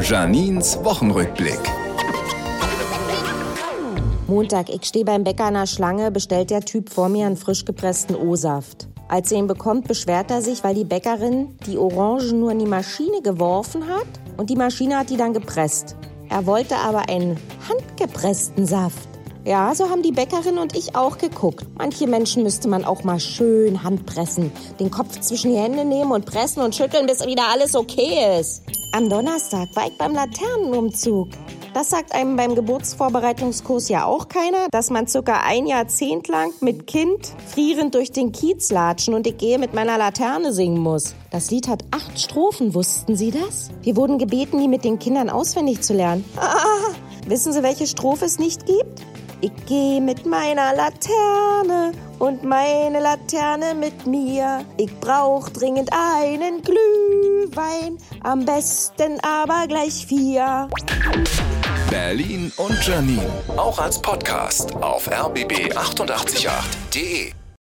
Janins Wochenrückblick. Montag, ich stehe beim Bäcker in der Schlange, bestellt der Typ vor mir einen frisch gepressten O-Saft. Als er ihn bekommt, beschwert er sich, weil die Bäckerin die Orangen nur in die Maschine geworfen hat und die Maschine hat die dann gepresst. Er wollte aber einen handgepressten Saft. Ja, so haben die Bäckerin und ich auch geguckt. Manche Menschen müsste man auch mal schön handpressen, den Kopf zwischen die Hände nehmen und pressen und schütteln, bis wieder alles okay ist. Am Donnerstag war ich beim Laternenumzug. Das sagt einem beim Geburtsvorbereitungskurs ja auch keiner, dass man circa ein Jahrzehnt lang mit Kind frierend durch den Kiez latschen und ich gehe mit meiner Laterne singen muss. Das Lied hat acht Strophen, wussten Sie das? Wir wurden gebeten, die mit den Kindern auswendig zu lernen. Ah, wissen Sie, welche Strophe es nicht gibt? Ich gehe mit meiner Laterne und meine Laterne mit mir. Ich brauch dringend einen Glühwein, am besten aber gleich vier. Berlin und Janine. Auch als Podcast auf rbb888.de.